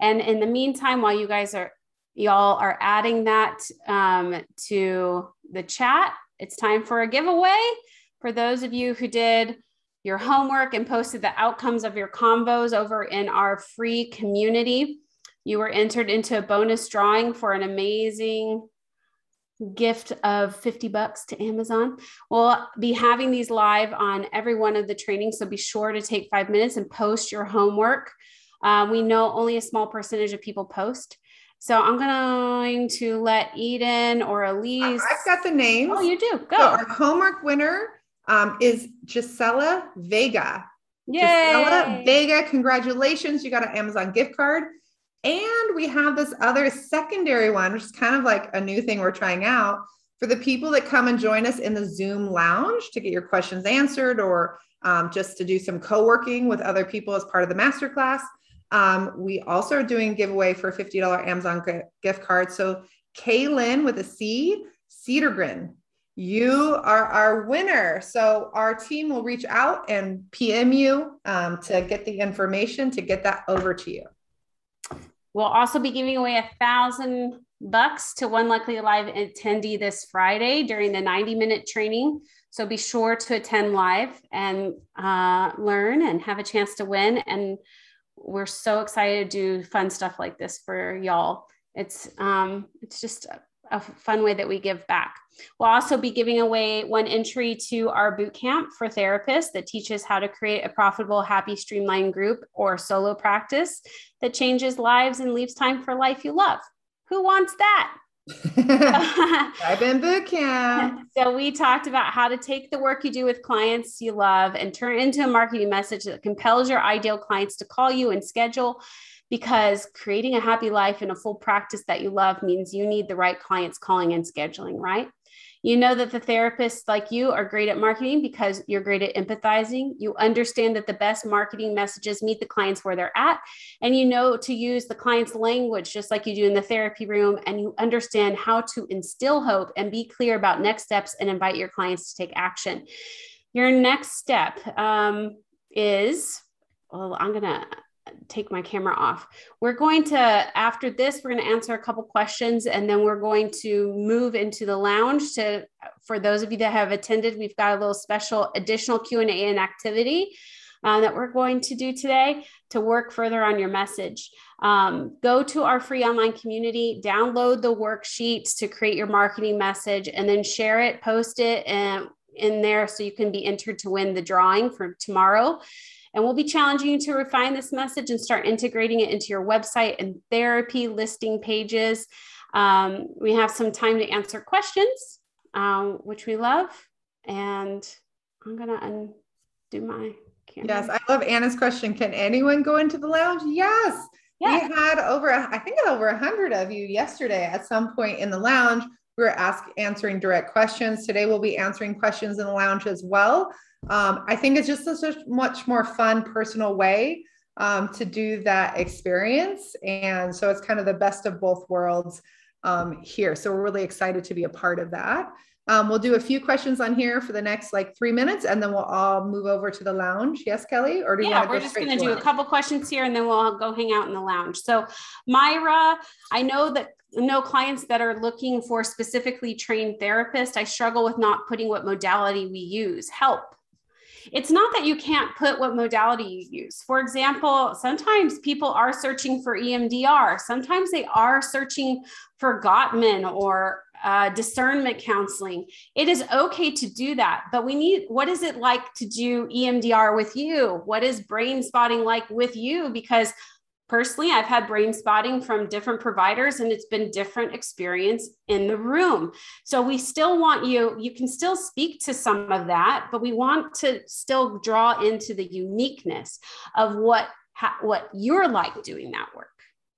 And in the meantime while you guys are y'all are adding that um, to the chat, it's time for a giveaway. For those of you who did your homework and posted the outcomes of your convos over in our free community, you were entered into a bonus drawing for an amazing gift of 50 bucks to Amazon. We'll be having these live on every one of the trainings. So be sure to take five minutes and post your homework. Uh, we know only a small percentage of people post. So I'm going to let Eden or Elise. I've got the names. Oh, you do. Go. So our homework winner um, is Gisela Vega. Yay. Gisela Vega, congratulations. You got an Amazon gift card. And we have this other secondary one, which is kind of like a new thing we're trying out. For the people that come and join us in the Zoom lounge to get your questions answered or um, just to do some co-working with other people as part of the masterclass, um, we also are doing giveaway for $50 Amazon gift card. So Kaylin with a C, Cedargren, you are our winner. So our team will reach out and PM you um, to get the information to get that over to you. We'll also be giving away a thousand bucks to one luckily live attendee this Friday during the 90 minute training. So be sure to attend live and uh, learn and have a chance to win. And we're so excited to do fun stuff like this for y'all. It's um, it's just a fun way that we give back. We'll also be giving away one entry to our boot camp for therapists that teaches how to create a profitable, happy, streamlined group or solo practice that changes lives and leaves time for life you love. Who wants that? I've been boot camp. So we talked about how to take the work you do with clients you love and turn it into a marketing message that compels your ideal clients to call you and schedule because creating a happy life and a full practice that you love means you need the right clients calling and scheduling, right? You know that the therapists like you are great at marketing because you're great at empathizing. You understand that the best marketing messages meet the clients where they're at. And you know to use the client's language just like you do in the therapy room. And you understand how to instill hope and be clear about next steps and invite your clients to take action. Your next step um, is well, I'm going to take my camera off. We're going to, after this, we're going to answer a couple questions and then we're going to move into the lounge to, for those of you that have attended, we've got a little special additional Q&A and activity uh, that we're going to do today to work further on your message. Um, go to our free online community, download the worksheets to create your marketing message and then share it, post it and in there so you can be entered to win the drawing for tomorrow. And we'll be challenging you to refine this message and start integrating it into your website and therapy listing pages. Um, we have some time to answer questions, um, which we love. And I'm going to undo my camera. Yes, I love Anna's question. Can anyone go into the lounge? Yes. Yeah. We had over, I think over a hundred of you yesterday at some point in the lounge. We were ask, answering direct questions. Today we'll be answering questions in the lounge as well. Um, I think it's just a much more fun, personal way um, to do that experience. And so it's kind of the best of both worlds um, here. So we're really excited to be a part of that. Um, we'll do a few questions on here for the next like three minutes, and then we'll all move over to the lounge. Yes, Kelly, or do you yeah, we're just going to do a couple questions here, and then we'll go hang out in the lounge. So, Myra, I know that no clients that are looking for specifically trained therapists. I struggle with not putting what modality we use. Help it's not that you can't put what modality you use. For example, sometimes people are searching for EMDR, sometimes they are searching for Gottman or uh, discernment counseling. It is okay to do that, but we need what is it like to do EMDR with you? What is brain spotting like with you? Because personally i've had brain spotting from different providers and it's been different experience in the room. So we still want you you can still speak to some of that but we want to still draw into the uniqueness of what ha, what you're like doing that work.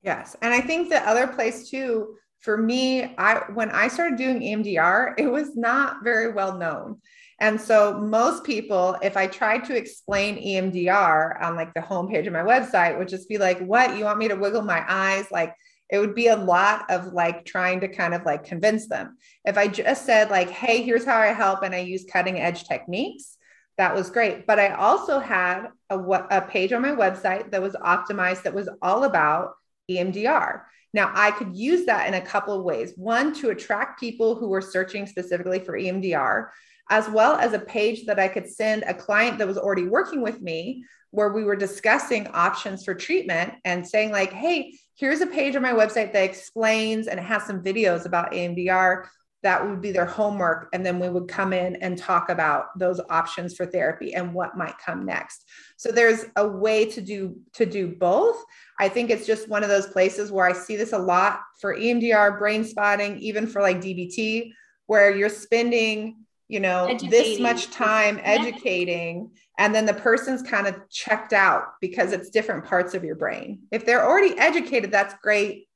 Yes and i think the other place too for me i when i started doing emdr it was not very well known and so most people, if I tried to explain EMDR on like the homepage of my website, would just be like, what? You want me to wiggle my eyes? Like it would be a lot of like trying to kind of like convince them. If I just said like, hey, here's how I help and I use cutting edge techniques, that was great. But I also had a, a page on my website that was optimized that was all about EMDR. Now, I could use that in a couple of ways. One, to attract people who were searching specifically for EMDR as well as a page that I could send a client that was already working with me where we were discussing options for treatment and saying like, hey, here's a page on my website that explains and has some videos about EMDR. That would be their homework. And then we would come in and talk about those options for therapy and what might come next. So there's a way to do to do both. I think it's just one of those places where I see this a lot for EMDR, brain spotting, even for like DBT, where you're spending you know educating. this much time educating and then the person's kind of checked out because it's different parts of your brain if they're already educated that's great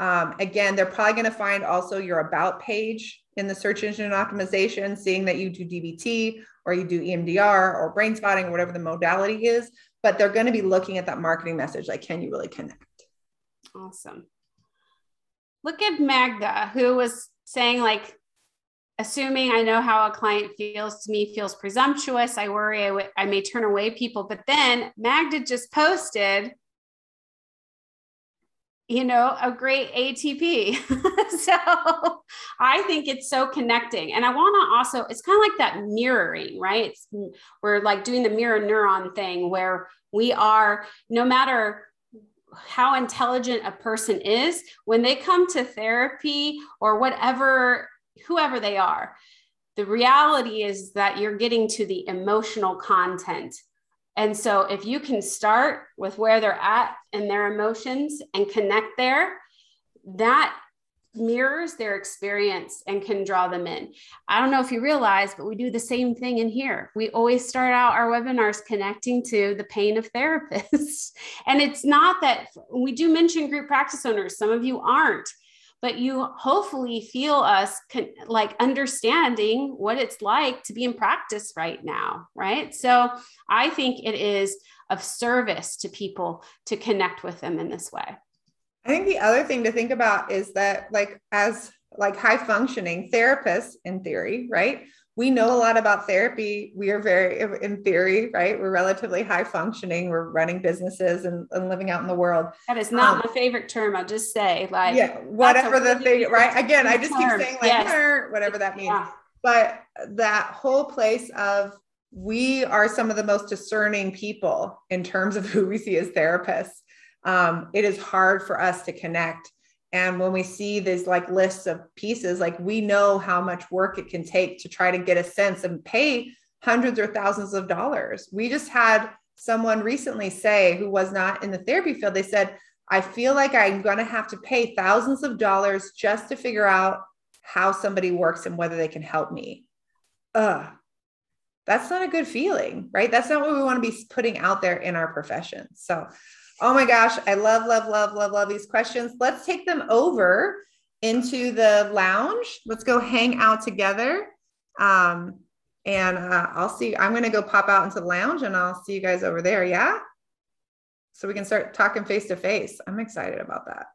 Um, again, they're probably going to find also your about page in the search engine optimization, seeing that you do DBT or you do EMDR or brain spotting or whatever the modality is. But they're going to be looking at that marketing message like, can you really connect? Awesome. Look at Magda, who was saying, like, assuming I know how a client feels to me feels presumptuous. I worry I, w- I may turn away people. But then Magda just posted you know, a great ATP. so I think it's so connecting. And I want to also, it's kind of like that mirroring, right? It's, we're like doing the mirror neuron thing where we are, no matter how intelligent a person is, when they come to therapy or whatever, whoever they are, the reality is that you're getting to the emotional content and so if you can start with where they're at and their emotions and connect there, that mirrors their experience and can draw them in. I don't know if you realize, but we do the same thing in here. We always start out our webinars connecting to the pain of therapists. and it's not that we do mention group practice owners, some of you aren't but you hopefully feel us con- like understanding what it's like to be in practice right now, right? So I think it is of service to people to connect with them in this way. I think the other thing to think about is that, like, as like high functioning therapists in theory, right? We know a lot about therapy. We are very, in theory, right? We're relatively high functioning. We're running businesses and, and living out in the world. That is not um, my favorite term. I'll just say, like, yeah, whatever the thing, right? Again, I just term. keep saying, like, yes. whatever that means. Yeah. But that whole place of we are some of the most discerning people in terms of who we see as therapists. Um, it is hard for us to connect and when we see these like lists of pieces, like we know how much work it can take to try to get a sense and pay hundreds or thousands of dollars. We just had someone recently say who was not in the therapy field, they said, I feel like I'm going to have to pay thousands of dollars just to figure out how somebody works and whether they can help me. Ugh, that's not a good feeling, right? That's not what we want to be putting out there in our profession. So Oh my gosh, I love, love, love, love, love these questions. Let's take them over into the lounge. Let's go hang out together. Um, and uh, I'll see, I'm going to go pop out into the lounge and I'll see you guys over there. Yeah. So we can start talking face to face. I'm excited about that.